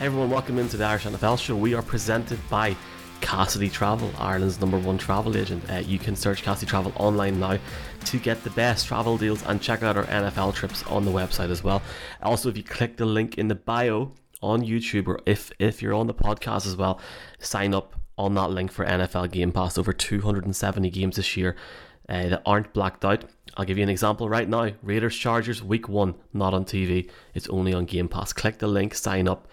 Everyone, welcome into the Irish NFL show. We are presented by Cassidy Travel, Ireland's number one travel agent. Uh, you can search Cassidy Travel online now to get the best travel deals and check out our NFL trips on the website as well. Also, if you click the link in the bio on YouTube or if if you're on the podcast as well, sign up on that link for NFL Game Pass. Over 270 games this year uh, that aren't blacked out. I'll give you an example right now. Raiders Chargers week one, not on TV. It's only on Game Pass. Click the link, sign up.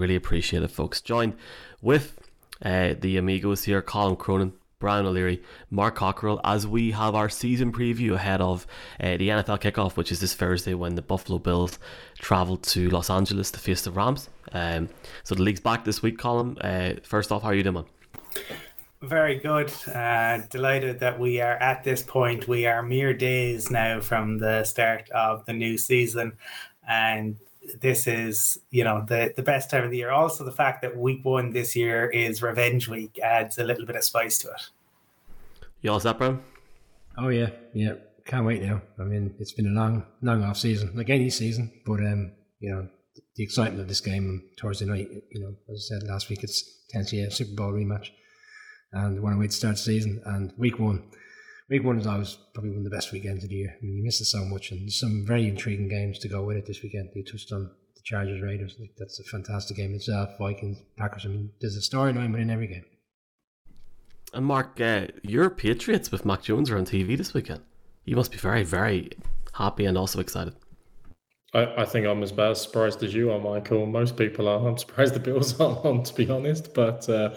Really appreciate it, folks. Joined with uh, the amigos here, Colin Cronin, Brian O'Leary, Mark Cockrell, as we have our season preview ahead of uh, the NFL kickoff, which is this Thursday when the Buffalo Bills travel to Los Angeles to face the Rams. Um, so the league's back this week, Colin. Uh, first off, how are you doing? Very good. Uh, delighted that we are at this point. We are mere days now from the start of the new season, and this is you know the the best time of the year. Also, the fact that week one this year is revenge week adds a little bit of spice to it. You all set, Brian? Oh yeah, yeah. Can't wait now. I mean, it's been a long, long off season, like any season. But um, you know, the excitement of this game Thursday night. You know, as I said last week, it's potentially a Super Bowl rematch, and when I wait to start the season and week one week one is always probably one of the best weekends of the year. I mean, you miss it so much, and some very intriguing games to go with it this weekend. You touched on the Chargers Raiders. Like, that's a fantastic game itself. Vikings Packers. I mean, there's a storyline within every game. And Mark, uh, your Patriots with Mac Jones are on TV this weekend. You must be very, very happy and also excited. I, I think I'm as bad surprised as you are, Michael. Most people are. I'm surprised the Bills aren't on, to be honest. But uh,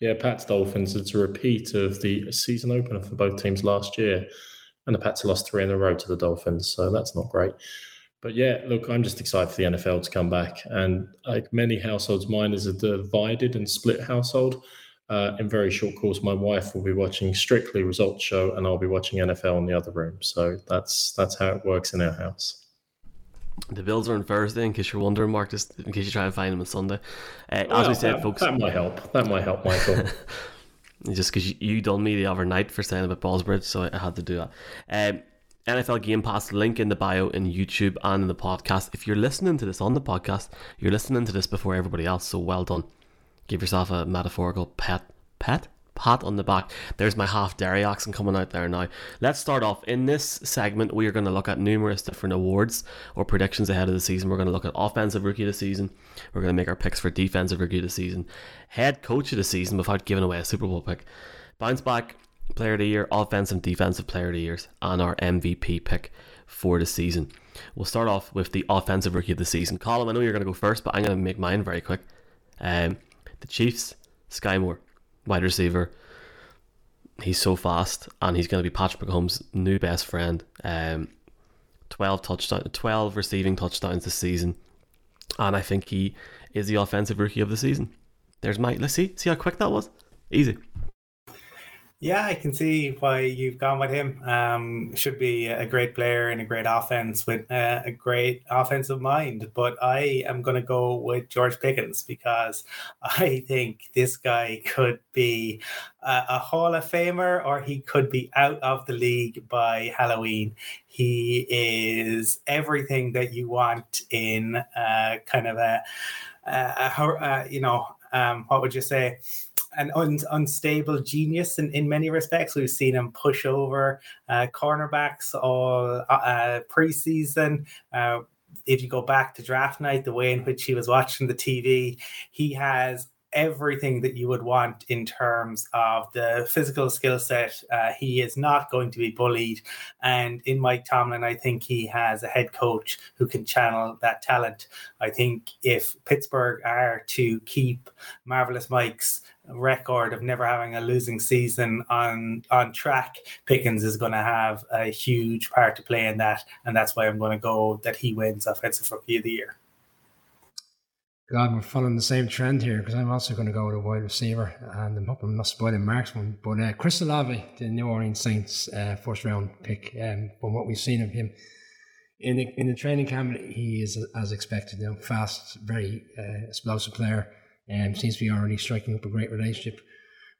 yeah, Pats Dolphins. It's a repeat of the season opener for both teams last year, and the Pats lost three in a row to the Dolphins, so that's not great. But yeah, look, I'm just excited for the NFL to come back, and like many households, mine is a divided and split household. Uh, in very short course, my wife will be watching strictly results show, and I'll be watching NFL in the other room. So that's that's how it works in our house. The Bills are on Thursday, in case you're wondering, Mark, just in case you try and find them on Sunday. Uh, well, as we said, that, folks. That might help. That might help, Michael. just because you, you done me the other night for saying about Ballsbridge, so I had to do that. Um, NFL Game Pass link in the bio in YouTube and in the podcast. If you're listening to this on the podcast, you're listening to this before everybody else, so well done. Give yourself a metaphorical pet. Pet? Pat on the back. There's my half Derry accent coming out there now. Let's start off. In this segment, we are going to look at numerous different awards or predictions ahead of the season. We're going to look at offensive rookie of the season. We're going to make our picks for defensive rookie of the season, head coach of the season without giving away a Super Bowl pick, bounce back player of the year, offensive defensive player of the years, and our MVP pick for the season. We'll start off with the offensive rookie of the season. Colin, I know you're going to go first, but I'm going to make mine very quick. Um, the Chiefs, Skyy Moore wide receiver. He's so fast, and he's going to be Patrick Mahomes' new best friend. Um, twelve touchdowns, twelve receiving touchdowns this season, and I think he is the offensive rookie of the season. There's Mike. Let's see, see how quick that was. Easy. Yeah, I can see why you've gone with him. Um, should be a great player and a great offense with uh, a great offensive mind. But I am going to go with George Pickens because I think this guy could be a, a Hall of Famer or he could be out of the league by Halloween. He is everything that you want in uh, kind of a, a, a, you know, um, what would you say? An un, unstable genius in, in many respects. We've seen him push over uh, cornerbacks all uh, uh, preseason. Uh, if you go back to draft night, the way in which he was watching the TV, he has everything that you would want in terms of the physical skill set. Uh, he is not going to be bullied. And in Mike Tomlin, I think he has a head coach who can channel that talent. I think if Pittsburgh are to keep Marvelous Mike's record of never having a losing season on on track, Pickens is going to have a huge part to play in that. And that's why I'm going to go that he wins Offensive Rookie of the Year. God, we're following the same trend here because I'm also going to go with a wide receiver, and I'm hoping I'm not spoiling Mark's one. But uh, Chris Olave, the New Orleans Saints uh, first round pick, um, from what we've seen of him in the, in the training camp, he is as expected. You know, fast, very uh, explosive player, um, seems to be already striking up a great relationship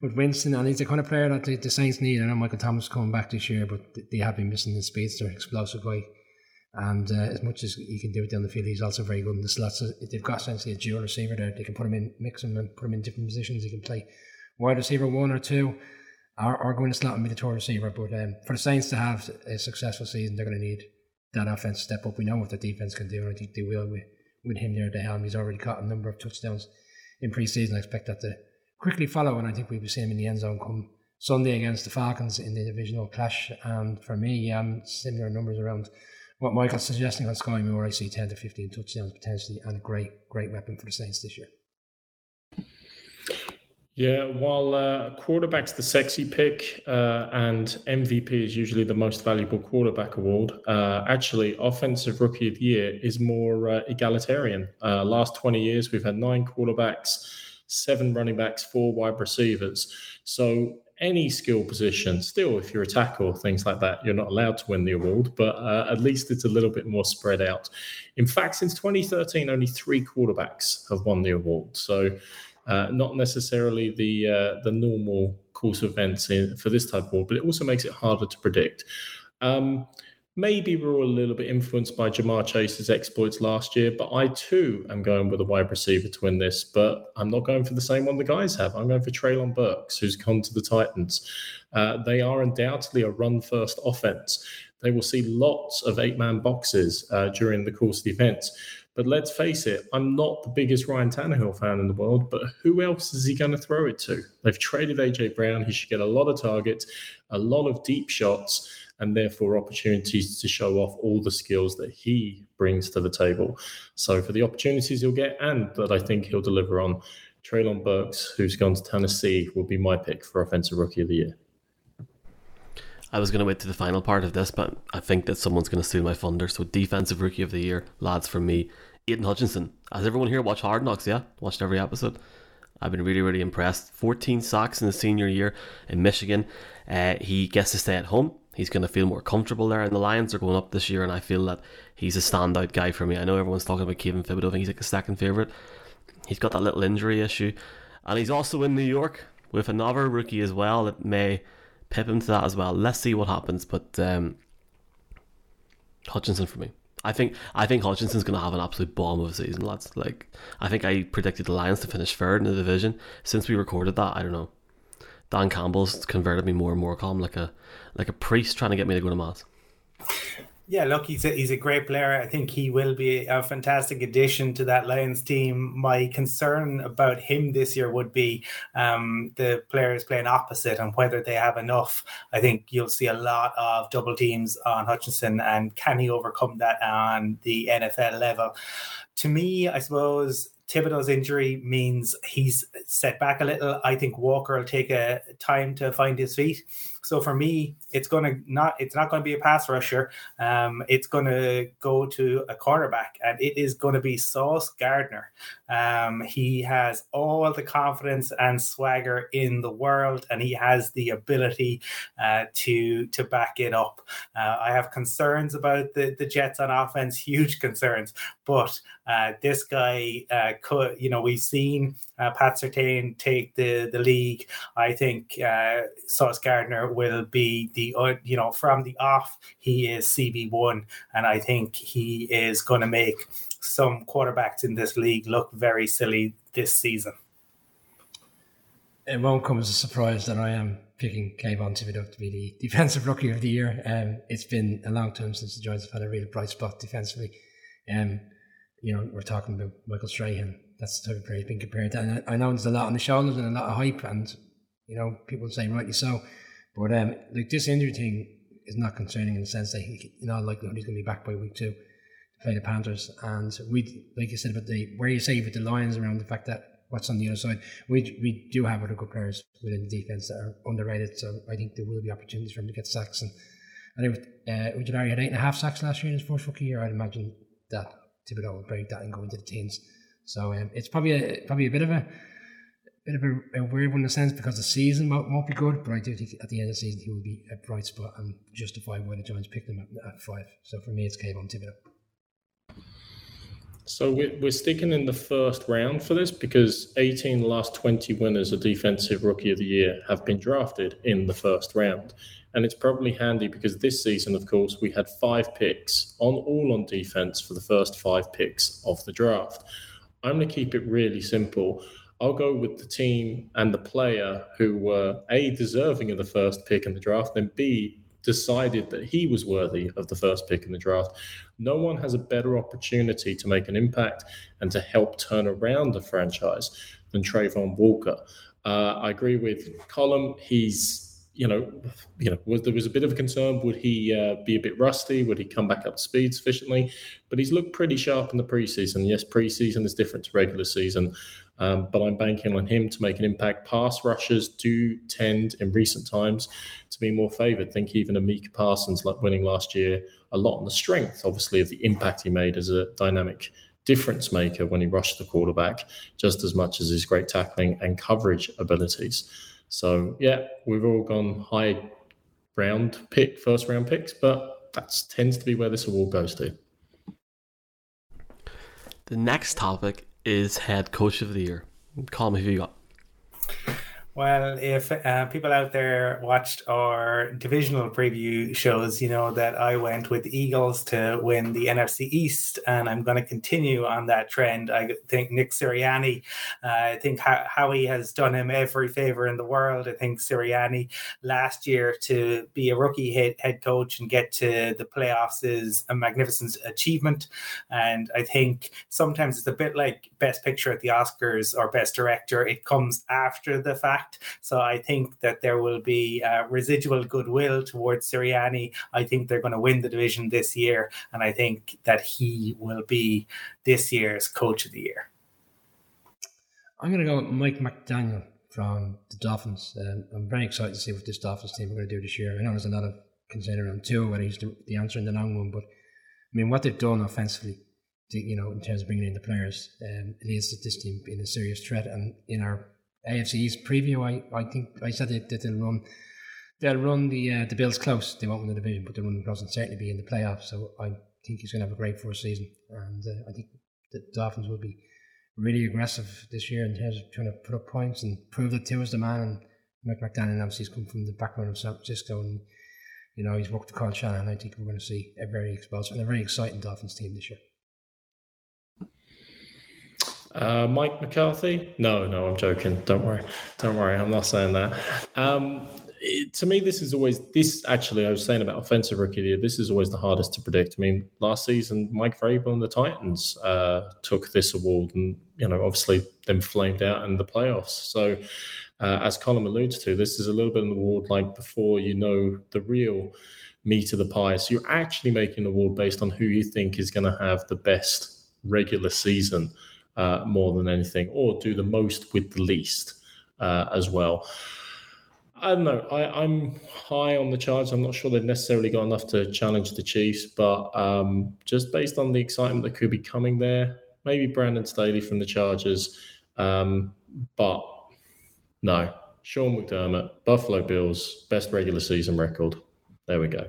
with Winston. And he's the kind of player that the, the Saints need. I know Michael Thomas coming back this year, but they have been missing the speedster, explosive guy And uh, as much as he can do it down the field, he's also very good in the slots. So they've got essentially a dual receiver there. They can put him in, mix him and put him in different positions. He can play wide receiver one or two, or, or go in the slot and be the third receiver. But um, for the Saints to have a successful season, they're going to need that offense step up. We know what the defense can do, and I think they will with, with him there at the helm. He's already caught a number of touchdowns in preseason. I expect that to quickly follow, and I think we'll be seeing him in the end zone come Sunday against the Falcons in the divisional clash. And for me, um, similar numbers around what Michael's suggesting on Skyy Moore. I see 10 to 15 touchdowns potentially, and a great, great weapon for the Saints this year. Yeah, while uh, quarterback's the sexy pick uh, and MVP is usually the most valuable quarterback award, uh, actually, Offensive Rookie of the Year is more uh, egalitarian. Uh, last 20 years, we've had nine quarterbacks, seven running backs, four wide receivers. So any skill position. Still, if you're a tackle, things like that, you're not allowed to win the award, but uh, at least it's a little bit more spread out. In fact, since 2013, only three quarterbacks have won the award. So, uh, not necessarily the uh, the normal course of events in, for this type of war, but it also makes it harder to predict. Um, Maybe we're all a little bit influenced by Ja'Marr Chase's exploits last year, but I too am going with a wide receiver to win this. But I'm not going for the same one the guys have. I'm going for Treylon Burks, who's gone to the Titans. Uh, they are undoubtedly a run first offense. They will see lots of eight man boxes uh, during the course of the event. But let's face it, I'm not the biggest Ryan Tannehill fan in the world, but who else is he going to throw it to? They've traded AJ Brown. He should get a lot of targets, a lot of deep shots and therefore opportunities to show off all the skills that he brings to the table. So for the opportunities he'll get and that I think he'll deliver on, Treylon Burks, who's gone to Tennessee, will be my pick for Offensive Rookie of the Year. I was going to wait to the final part of this, but I think that someone's going to steal my thunder. So, Defensive Rookie of the Year, lads, for me, Aidan Hutchinson. Has everyone here watched Hard Knocks? Yeah, watched every episode. I've been really, really impressed. 14 sacks in his senior year in Michigan. Uh, he gets to stay at home. He's going to feel more comfortable there. And the Lions are going up this year, and I feel that he's a standout guy for me. I know everyone's talking about Kayvon Thibodeaux. I think he's like a second favourite. He's got that little injury issue. And he's also in New York with another rookie as well that may pip him to that as well. Let's see what happens. But um, Hutchinson for me. I think I think Hutchinson's going to have an absolute bomb of a season, lads. Like I think I predicted the Lions to finish third in the division. Since we recorded that, I don't know. Dan Campbell's converted me more and more calm, like a like a priest trying to get me to go to mass. Yeah, look, he's a, he's a great player. I think he will be a fantastic addition to that Lions team. My concern about him this year would be um, the players playing opposite and whether they have enough. I think you'll see a lot of double teams on Hutchinson, and can he overcome that on the NFL level? To me, I suppose Thibodeaux's injury means he's set back a little. I think Walker will take a time to find his feet. So for me, it's going to not it's not going to be a pass rusher. Um, it's going to go to a quarterback, and it is going to be Sauce Gardner. Um, he has all the confidence and swagger in the world, and he has the ability uh, to to back it up. Uh, I have concerns about the the Jets on offense, huge concerns, but uh, this guy uh, could, you know, we've seen uh, Pat Surtain take the the league. I think uh, Sauce Gardner will be the uh, you know from the off he is CB one, and I think he is going to make some quarterbacks in this league look very silly this season. It won't come as a surprise that I am picking Kayvon Thibodeaux to be the defensive rookie of the year. Um, it's been a long time since the Giants have had a real bright spot defensively. Um, you know, we're talking about Michael Strahan. That's the type of player he's been compared to. And I, I know there's a lot on the shoulders and a lot of hype, and you know, people say rightly so. But um, like this injury thing is not concerning in the sense that he, in all likelihood he's going to be back by week two to play the Panthers. And we, like you said about the where you say with the Lions around the fact that what's on the other side, we we do have other good players within the defense that are underrated. So I think there will be opportunities for him to get sacks. And I think uh, Ojulari had eight and a half sacks last year in his first rookie year. I'd imagine that Thibodeaux will break that and go into the teens. So um, it's probably a, probably a bit of a bit of a, a, weird one in a sense because the season won't, won't, be good, but I do think at the end of the season he will be a bright spot and justify why the Giants picked him at, at five. So for me, it's Kayvon Thibodeaux. So we're, we're sticking in the first round for this because 18 last 20 winners of Defensive Rookie of the Year have been drafted in the first round. And it's probably handy because this season, of course, we had five picks on all on defense for the first five picks of the draft. I'm going to keep it really simple. I'll go with the team and the player who were A, deserving of the first pick in the draft, and B, decided that he was worthy of the first pick in the draft. No one has a better opportunity to make an impact and to help turn around the franchise than Travon Walker. Uh, I agree with Colm. He's you know, you know, was there was a bit of a concern. Would he uh, be a bit rusty? Would he come back up to speed sufficiently? But he's looked pretty sharp in the preseason. Yes, preseason is different to regular season, um, but I'm banking on him to make an impact. Pass rushers do tend, in recent times, to be more favoured. Think even a Micah Parsons, like winning last year, a lot on the strength, obviously, of the impact he made as a dynamic difference maker when he rushed the quarterback, just as much as his great tackling and coverage abilities. So yeah, we've all gone high round pick, first round picks, but that tends to be where this award goes to. The next topic is head coach of the year. Call me who you got. Well, if uh, people out there watched our divisional preview shows, you know that I went with Eagles to win the NFC East, and I'm going to continue on that trend. I think Nick Sirianni, uh, I think Howie has done him every favor in the world. I think Sirianni last year to be a rookie head, head coach and get to the playoffs is a magnificent achievement. And I think sometimes it's a bit like Best Picture at the Oscars or Best Director, it comes after the fact So I think that there will be uh, residual goodwill towards Sirianni. I think they're going to win the division this year, and I think that he will be this year's coach of the year. I'm going to go with Mike McDaniel from the Dolphins. Um, I'm very excited to see what this Dolphins team are going to do this year. I know there's a lot of concern around too, whether he's the, the answer in the long run, but I mean, what they've done offensively, you know, in terms of bringing in the players, um, leads to this team being a serious threat. And in our AFC's preview, I, I think I said that, that they'll run they'll run the uh, the Bills close. They won't win the division, but they'll run close and certainly be in the playoffs. So I think he's going to have a great first season, and uh, I think the Dolphins will be really aggressive this year in terms of trying to put up points and prove that Tua is the man. And Mike McDaniel obviously has come from the background of San Francisco, and you know he's worked with Kyle Shanahan. I think we're going to see a very explosive and a very exciting Dolphins team this year. Uh, Mike McCarthy? No, no, I'm joking. Don't worry. Don't worry. I'm not saying that. Um, it, to me, this is always this. Actually, I was saying about offensive rookie of year. This is always the hardest to predict. I mean, last season, Mike Vrabel and the Titans uh, took this award, and you know, obviously, them flamed out in the playoffs. So, uh, as Colin alludes to, this is a little bit of an award like before you know the real meat of the pie. So you're actually making an award based on who you think is going to have the best regular season uh, more than anything, or do the most with the least uh, as well. I don't know. I, am high on the charge. I'm not sure they've necessarily got enough to challenge the Chiefs, but um, just based on the excitement that could be coming there, maybe Brandon Staley from the Chargers. Um, but no, Sean McDermott, Buffalo Bills, best regular season record. There we go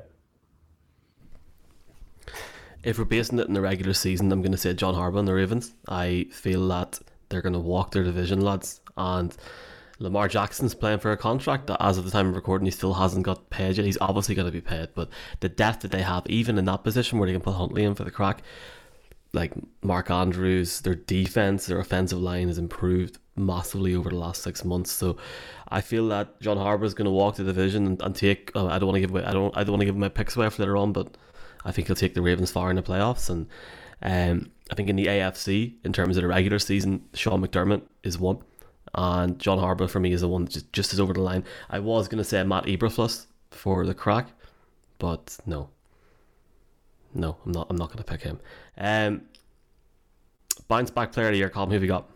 if we're basing it in the regular season, I'm going to say John Harbaugh and the Ravens. I feel that they're going to walk their division, lads. And Lamar Jackson's playing for a contract that, as of the time of recording, he still hasn't got paid yet. He's obviously going to be paid, but the depth that they have, even in that position where they can put Huntley in for the crack, like Mark Andrews, their defense, their offensive line has improved massively over the last six months. So I feel that John Harbaugh is going to walk the division and, and take. Uh, I don't want to give away. I don't. I don't want to give my picks away for later on, but I think he'll take the Ravens far in the playoffs. And um, I think in the AFC, in terms of the regular season, Sean McDermott is one. And John Harbaugh for me is the one just, just as over the line. I was going to say Matt Eberflus for the crack, but no. No, I'm not. I'm not going to pick him. Um, bounce back player of the year. Colm, who have you got?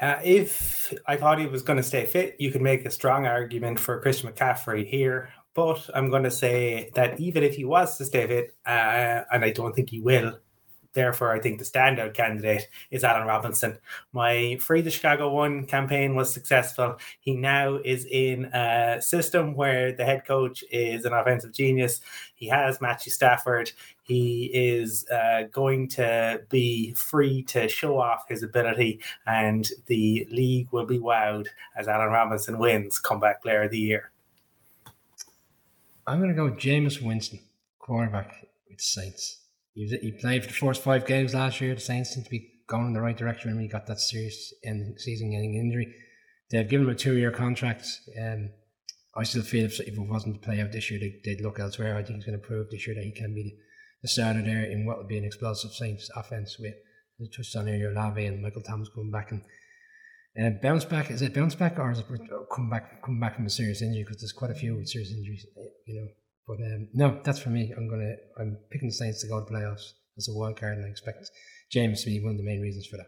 Uh, if I thought he was going to stay fit, you could make a strong argument for Christian McCaffrey here. But I'm going to say that even if he was to stay fit, uh, and I don't think he will, therefore, I think the standout candidate is Allen Robinson. My Free the Chicago One campaign was successful. He now is in a system where the head coach is an offensive genius. He has Matthew Stafford. He is uh, going to be free to show off his ability, and the league will be wowed as Allen Robinson wins Comeback Player of the Year. I'm going to go with Jameis Winston, quarterback with the Saints. He, was, he played for the first five games last year. The Saints seem to be going in the right direction when he got that serious end, season-ending injury. They've given him a two-year contract. Um, I still feel if, if it wasn't to play this year, they, would look elsewhere. I think he's going to prove this year that he can be the, the starter there in what would be an explosive Saints offense with the touchdown area, Olave and Michael Thomas coming back and uh, bounce back. Is it bounce back or is it come back come back from a serious injury? Because there's quite a few with serious injuries, uh, you know. But um, no, that's for me. I'm gonna I'm picking the Saints to go to playoffs as a wild card, and I expect Jameis to be one of the main reasons for that.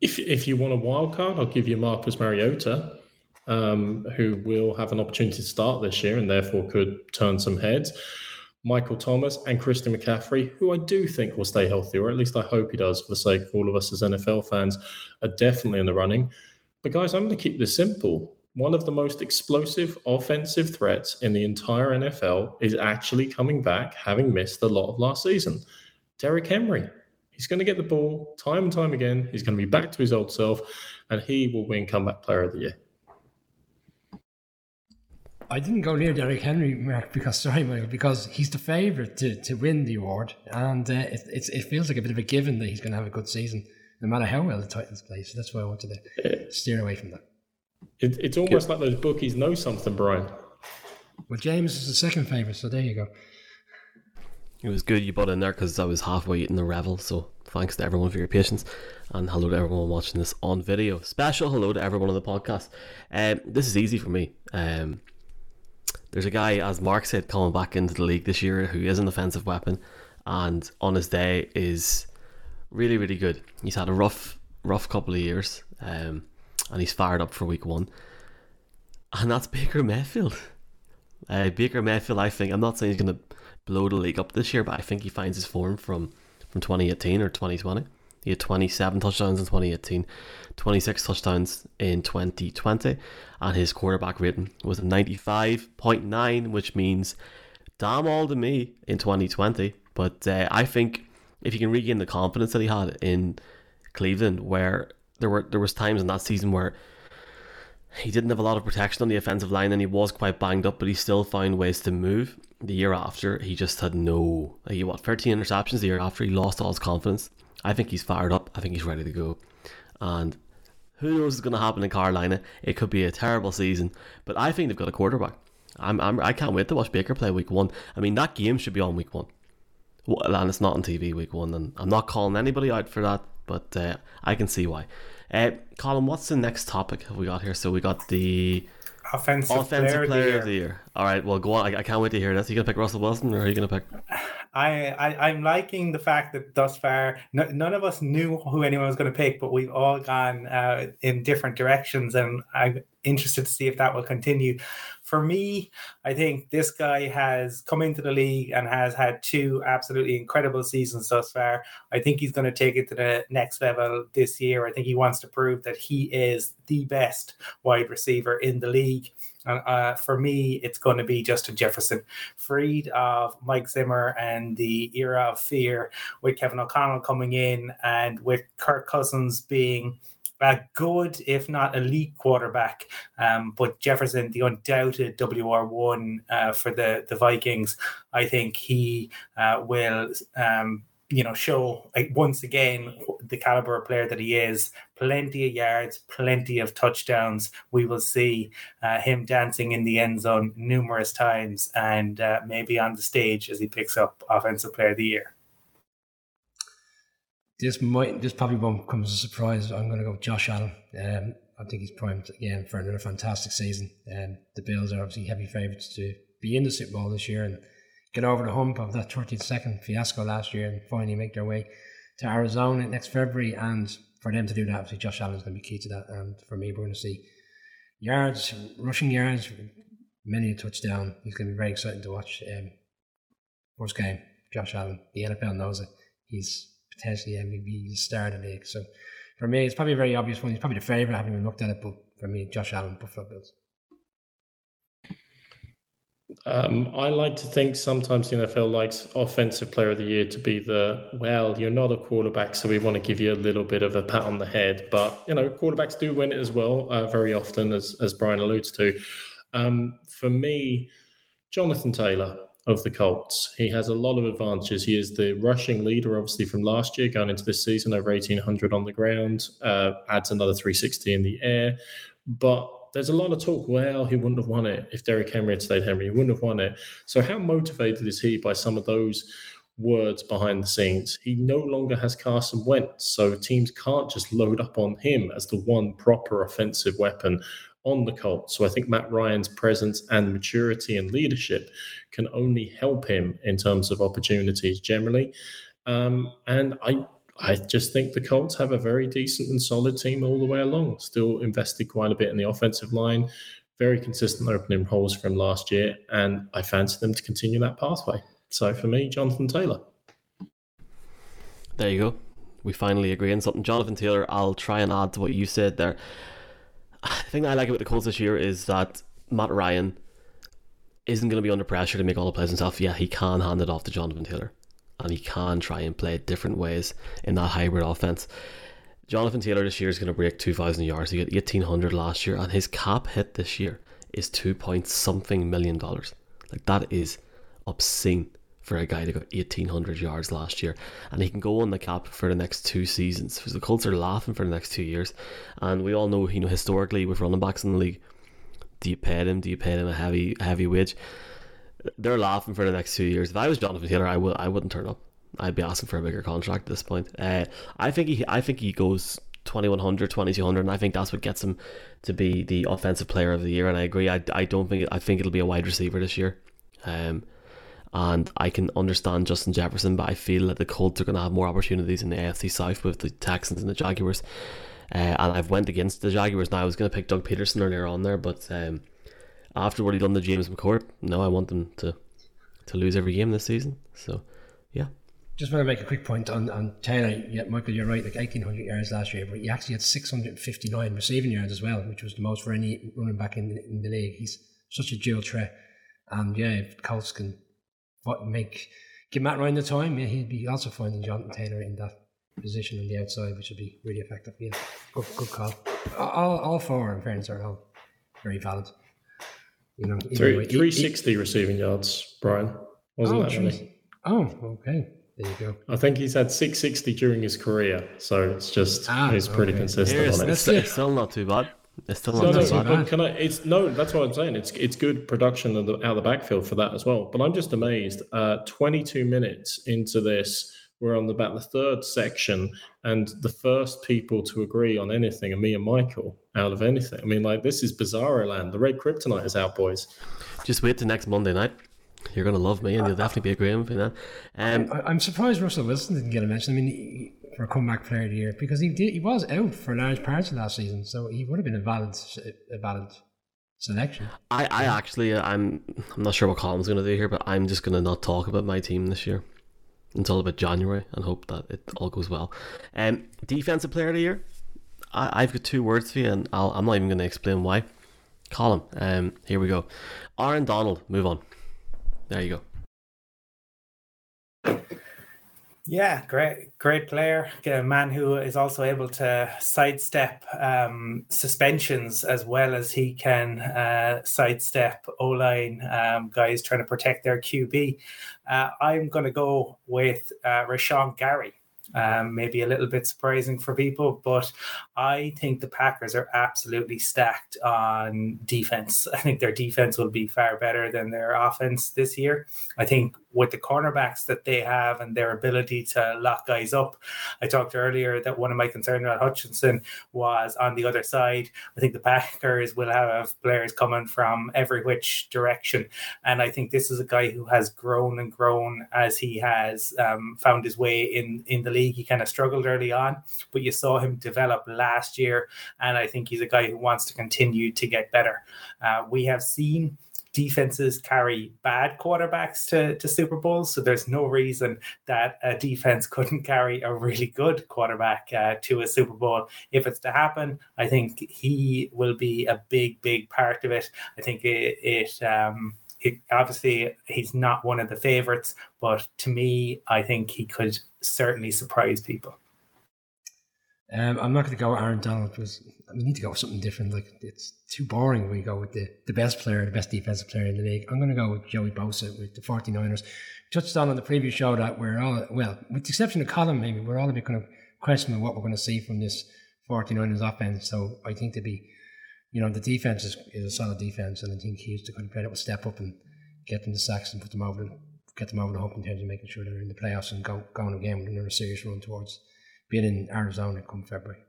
If if you want a wild card, I'll give you Marcus Mariota, um, who will have an opportunity to start this year and therefore could turn some heads. Michael Thomas and Christian McCaffrey, who I do think will stay healthy, or at least I hope he does for the sake of all of us as NFL fans, are definitely in the running. But guys, I'm going to keep this simple. One of the most explosive offensive threats in the entire NFL is actually coming back, having missed a lot of last season. Derrick Henry. He's going to get the ball time and time again. He's going to be back to his old self, and he will win Comeback Player of the Year. I didn't go near Derrick Henry, Mark, because sorry, Michael, because he's the favourite to, to win the award, and uh, it, it feels like a bit of a given that he's going to have a good season, no matter how well the Titans play. So that's why I wanted to steer away from that. It, it's almost like those bookies know something, Brian. Well, Jameis is the second favourite, so there you go. It was good you bought in there because I was halfway eating the revel. So thanks to everyone for your patience, and hello to everyone watching this on video. Special hello to everyone on the podcast. Um, this is easy for me. Um, there's a guy, as Mark said, coming back into the league this year who is an offensive weapon, and on his day is really, really good. He's had a rough, rough couple of years, um, and he's fired up for week one, and that's Baker Mayfield. Uh, Baker Mayfield, I think, I'm not saying he's going to blow the league up this year, but I think he finds his form from from 2018 or 2020. He had 27 touchdowns in 2018, 26 touchdowns in 2020, and his quarterback rating was 95.9, which means damn all to me in 2020. But uh, I think if he can regain the confidence that he had in Cleveland, where there were there was times in that season where he didn't have a lot of protection on the offensive line and he was quite banged up, but he still found ways to move. The year after, he just had no. He what 13 interceptions the year after he lost all his confidence. I think he's fired up. I think he's ready to go. And who knows what's going to happen in Carolina? It could be a terrible season, but I think they've got a quarterback. I'm, I'm I can't wait to watch Baker play week one. I mean, that game should be on week one. Well, and it's not on TV week one, and I'm not calling anybody out for that, but uh, I can see why. Uh, Colin, what's the next topic have we got here? So we got the offensive, offensive player, player, of the year. All right, well, go on. I, I can't wait to hear this. Are you gonna pick Russell Wilson, or are you gonna pick? I, I I'm liking the fact that thus far no, none of us knew who anyone was going to pick, but we've all gone uh, in different directions, and I'm interested to see if that will continue. For me, I think this guy has come into the league and has had two absolutely incredible seasons thus far. I think he's going to take it to the next level this year. I think he wants to prove that he is the best wide receiver in the league. And uh, for me, it's going to be Justin Jefferson, freed of Mike Zimmer and the era of fear, with Kevin O'Connell coming in and with Kirk Cousins being a good, if not elite quarterback. Um, but Jefferson, the undoubted WR1 uh, for the, the Vikings, I think he uh, will. Um, you know, show like, once again the caliber of player that he is. Plenty of yards, plenty of touchdowns. We will see uh, him dancing in the end zone numerous times, and uh, maybe on the stage as he picks up Offensive Player of the Year. This might, this probably won't come as a surprise. I'm going to go with Josh Allen. Um, I think he's primed again for another fantastic season. Um, the Bills are obviously heavy favourites to be in the Super Bowl this year, and get over the hump of that 13 second fiasco last year and finally make their way to Arizona next February. And for them to do that, obviously, Josh Allen is going to be key to that. And for me, we're going to see yards, rushing yards, many a touchdown. He's going to be very exciting to watch. Um, first game, Josh Allen. The NFL knows it. He's potentially MVP. He's a star of the league. So for me, it's probably a very obvious one. He's probably the favourite. I haven't even looked at it, but for me, Josh Allen, Buffalo Bills. Um, I like to think sometimes the NFL likes offensive player of the year to be the well, you're not a quarterback, so we want to give you a little bit of a pat on the head. But you know, quarterbacks do win it as well, uh, very often, as as Brian alludes to. Um, for me, Jonathan Taylor of the Colts, he has a lot of advantages. He is the rushing leader, obviously from last year, going into this season over 1800 on the ground, uh, adds another 360 in the air, but there's a lot of talk. Well, he wouldn't have won it if Derrick Henry had stayed Henry. He wouldn't have won it. So, how motivated is he by some of those words behind the scenes? He no longer has Carson Wentz, so teams can't just load up on him as the one proper offensive weapon on the Colts. So, I think Matt Ryan's presence and maturity and leadership can only help him in terms of opportunities generally. Um, and I I just think the Colts have a very decent and solid team all the way along. Still invested quite a bit in the offensive line, very consistent opening holes from last year, and I fancy them to continue that pathway. So for me, Jonathan Taylor. There you go. We finally agree on something. Jonathan Taylor, I'll try and add to what you said there. The thing I like about the Colts this year is that Matt Ryan isn't going to be under pressure to make all the plays himself. Yeah, he can hand it off to Jonathan Taylor and he can try and play different ways in that hybrid offense. Jonathan Taylor this year is going to break 2,000 yards. He got 1,800 last year, and his cap hit this year is two point something million dollars. Like that is obscene for a guy that got 1,800 yards last year, and he can go on the cap for the next two seasons. Because the Colts are laughing for the next two years, and we all know, you know, historically with running backs in the league, do you pay them? Do you pay them a heavy, heavy wage? They're laughing for the next two years. If I was Jonathan Taylor, I would I wouldn't turn up. I'd be asking for a bigger contract at this point. Uh, I think he I think he goes 2100 2200 and I think that's what gets him to be the offensive player of the year and I agree I, I don't think I think it'll be a wide receiver this year um and I can understand Justin Jefferson but I feel that the Colts are going to have more opportunities in the AFC South with the Texans and the Jaguars uh, and I've went against the Jaguars now I was going to pick Doug Pederson earlier on there but um after what he done to James McCourt, no, I want them to to lose every game this season. So, yeah. Just want to make a quick point on, on Taylor. Yeah, Michael, you're right, like 1,800 yards last year, but he actually had 659 receiving yards as well, which was the most for any running back in, in the league. He's such a dual threat. And yeah, if Colts can make give Matt Ryan the time, yeah, he'd be also finding Jonathan Taylor in that position on the outside, which would be really effective. Yeah, good, good call. All, all four, in fairness, are all very valid. You know, Three, way, 360 he, receiving yards, Brian. Wasn't oh, that many? Oh, okay. There you go. I think he's had 660 during his career, so it's just ah, he's pretty okay. consistent on it. It's, it's still not too bad. It's still not no, too no, bad. Can I? It's no. That's what I'm saying. It's it's good production of the, out of the backfield for that as well. But I'm just amazed. Uh, 22 minutes into this, we're on about the third section, and the first people to agree on anything are me and Michael out of anything. I mean, like this is bizarre land. The red kryptonite is out, boys. Just wait till next Monday night. You're gonna love me, and you'll definitely be agreeing with me then. Um, I, am surprised Russell Wilson didn't get a mention. I mean, he, for a comeback player of the year because he did. He was out for large parts of last season, so he would have been a valid, a valid selection. I, I actually, I'm, I'm not sure what Colin's gonna do here, but I'm just gonna not talk about my team this year until about January and hope that it all goes well. Um, defensive player of the year. I, have got two words for you, and i am not even going to explain why. Colin, um, here we go. Aaron Donald, move on. There you go. Yeah, great, great player. A man who is also able to sidestep um, suspensions as well as he can uh, sidestep O line um, guys trying to protect their QB. Uh, I'm going to go with uh, Rashan Gary. Um, maybe a little bit surprising for people, but I think the Packers are absolutely stacked on defense. I think their defense will be far better than their offense this year. I think with the cornerbacks that they have and their ability to lock guys up. I talked earlier that one of my concerns about Hutchinson was on the other side. I think the Packers will have players coming from every which direction. And I think this is a guy who has grown and grown as he has um, found his way in, in the league. He kind of struggled early on, but you saw him develop last year. And I think he's a guy who wants to continue to get better. Uh, we have seen defenses carry bad quarterbacks to, to Super Bowls, so there's no reason that a defense couldn't carry a really good quarterback uh, to a Super Bowl. If it's to happen, I think he will be a big, big part of it. I think it, it um, it, obviously he's not one of the favorites, but to me, I think he could certainly surprise people. Um, I'm not going to go with Aaron Donald because we need to go with something different. Like it's too boring when we go with the, the best player, the best defensive player in the league. I'm going to go with Joey Bosa with the 49ers. Touched on on the previous show that we're all well, with the exception of Colin, maybe we're all a bit kind of questioning what we're going to see from this 49ers offense. So I think to be, you know, the defense is, is a solid defense, and I think he's to kind of play will step up and get them the sacks and put them over, get them over the hump in terms of making sure they're in the playoffs and go going again with another serious run towards being in Arizona come February.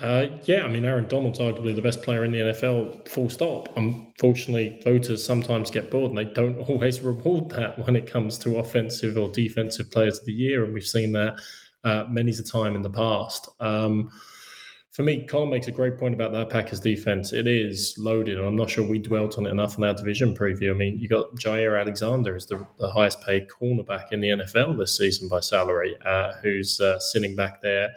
Uh, yeah, I mean, Aaron Donald's arguably the best player in the NFL, full stop. Unfortunately, voters sometimes get bored and they don't always reward that when it comes to offensive or defensive players of the year. And we've seen that uh, many a time in the past. Um, for me, Colin makes a great point about that Packers defense. It is loaded, and I'm not sure we dwelt on it enough in our division preview. I mean, you got Jaire Alexander is the, the highest paid cornerback in the NFL this season by salary, uh, who's uh, sitting back there.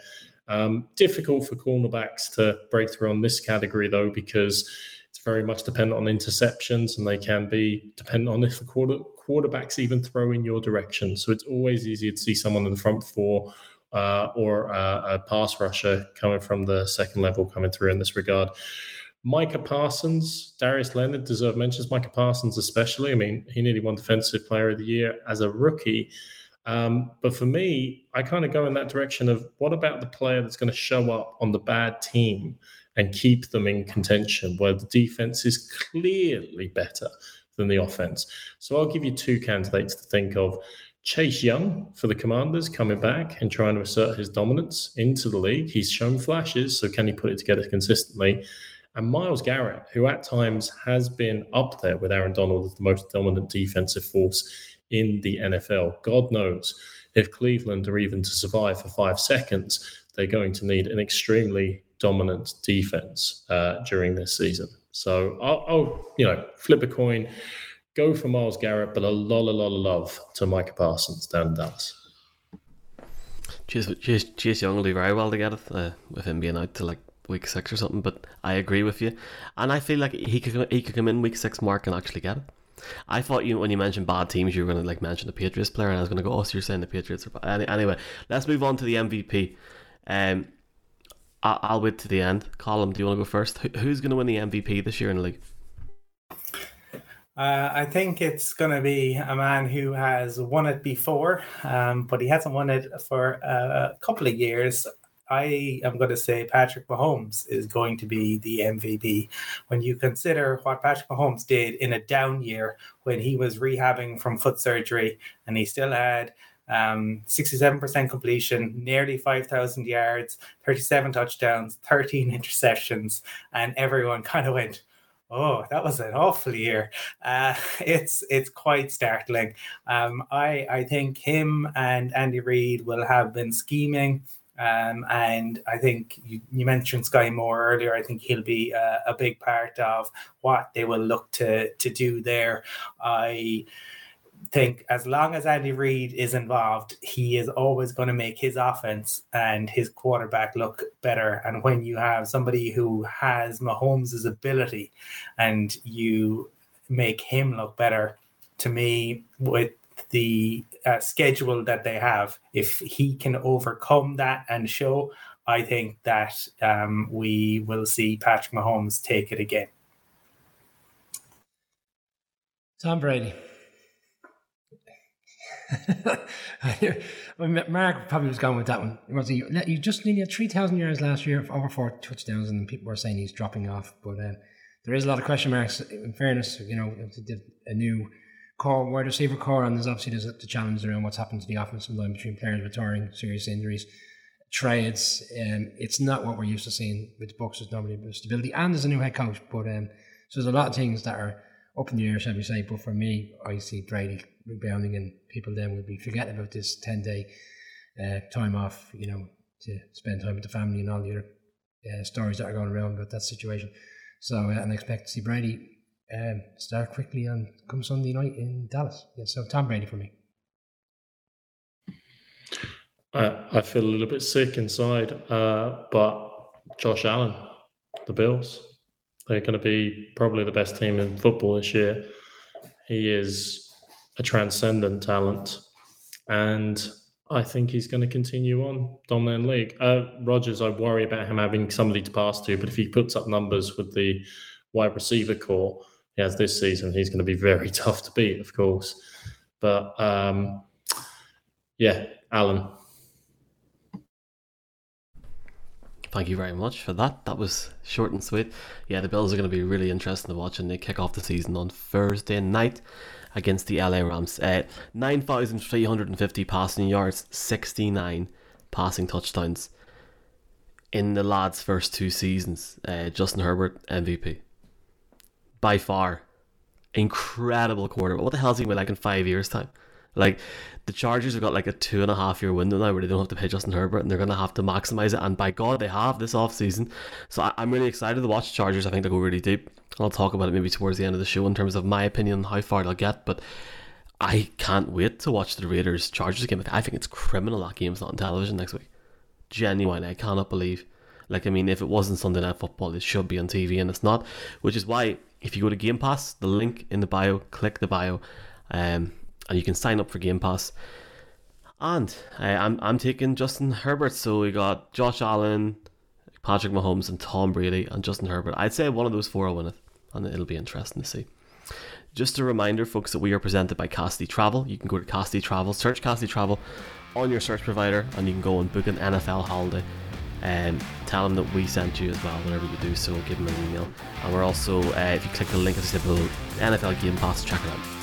Um, difficult for cornerbacks to break through on this category, though, because it's very much dependent on interceptions, and they can be dependent on if the quarter, quarterbacks even throw in your direction. So it's always easier to see someone in the front four uh, or uh, a pass rusher coming from the second level coming through in this regard. Micah Parsons, Darius Leonard deserve mentions. Micah Parsons, especially. I mean, he nearly won Defensive Player of the Year as a rookie. Um, but for me, I kind of go in that direction of what about the player that's going to show up on the bad team and keep them in contention where the defense is clearly better than the offense? So I'll give you two candidates to think of. Chase Young for the Commanders coming back and trying to assert his dominance into the league. He's shown flashes, so can he put it together consistently? And Myles Garrett, who at times has been up there with Aaron Donald as the most dominant defensive force in the NFL. God knows if Cleveland are even to survive for five seconds, they're going to need an extremely dominant defense uh, during this season. So I'll, I'll, you know, flip a coin go for Myles Garrett, but a lot, a lot of love to Micah Parsons down in Dallas. Chase, Chase, Chase Young will do very well to get it uh, with him being out to like week six or something. But I agree with you, and I feel like he could he could come in week six mark and actually get it. I thought you when you mentioned bad teams, you were going to like mention the Patriots player, and I was going to go, "Oh, so you're saying the Patriots are bad?" Anyway, let's move on to the MVP. Um, I'll wait to the end. Colin, do you want to go first? Who's going to win the MVP this year in the league? Uh, I think it's going to be a man who has won it before, um, but he hasn't won it for a couple of years. I am going to say Patrick Mahomes is going to be the MVP. When you consider what Patrick Mahomes did in a down year when he was rehabbing from foot surgery and he still had um, 67% completion, nearly 5,000 yards, 37 touchdowns, 13 interceptions, and everyone kind of went, Oh, that was an awful year. Uh, it's it's quite startling. Um, I I think him and Andy Reid will have been scheming. Um, and I think you, you, mentioned Skyy Moore earlier. I think he'll be a, a big part of what they will look to to do there. I think as long as Andy Reid is involved, he is always going to make his offense and his quarterback look better. And when you have somebody who has Mahomes' ability and you make him look better, to me, with the uh, schedule that they have, if he can overcome that and show, I think that um, we will see Patrick Mahomes take it again. Tom Brady. Mark probably was going with that one. Was he? You just nearly had three thousand yards last year, over four touchdowns, and people were saying he's dropping off. But uh, there is a lot of question marks. In fairness, you know, a new core wide receiver core, and there's obviously there's the challenge around what's happened to the offensive line between players retiring, serious injuries, trades. Um, it's not what we're used to seeing with the Bucs. There's normally stability, and there's a new head coach. But um, so there's a lot of things that are up in the air, shall we say. But for me, I see Brady rebounding, and people then will be forgetting about this ten day uh, time off. You know, to spend time with the family and all the other uh, stories that are going around about that situation. So, uh, and I expect to see Brady um, start quickly on come Sunday night in Dallas. Yeah, so Tom Brady for me. I, I feel a little bit sick inside, uh, but Josh Allen, the Bills, they're going to be probably the best team in football this year. He is a transcendent talent, and I think he's going to continue on dominating league. Uh, Rodgers, I worry about him having somebody to pass to, but if he puts up numbers with the wide receiver core he has this season, he's going to be very tough to beat, of course. But um, yeah, Allen. Thank you very much for that. That was short and sweet. Yeah, the Bills are going to be really interesting to watch, and they kick off the season on Thursday night against the LA Rams. Uh, 9,350 passing yards, 69 passing touchdowns in the lads' first two seasons. Uh, Justin Herbert, MVP. By far. Incredible quarter. What the hell is he going to be like in five years' time? Like the Chargers have got like a two and a half year window now where they don't have to pay Justin Herbert and they're going to have to maximize it. And by God, they have this off season. So I, am really excited to watch Chargers. I think they'll go really deep. I'll talk about it maybe towards the end of the show in terms of my opinion how far they'll get. But I can't wait to watch the Raiders Chargers game. I think it's criminal that game's not on television next week. Genuinely, I cannot believe. Like, I mean, if it wasn't Sunday Night Football, it should be on TV, and it's not. Which is why, if you go to Game Pass, the link in the bio, click the bio. Um, and you can sign up for Game Pass. And uh, I'm I'm taking Justin Herbert. So we got Josh Allen, Patrick Mahomes, and Tom Brady, and Justin Herbert. I'd say one of those four will win it, and it'll be interesting to see. Just a reminder, folks, that we are presented by Cassidy Travel. You can go to Cassidy Travel, search Cassidy Travel on your search provider, and you can go and book an NFL holiday. And tell them that we sent you as well. Whenever you do so, give them an email. And we're also, uh, if you click the link at the NFL Game Pass, check it out.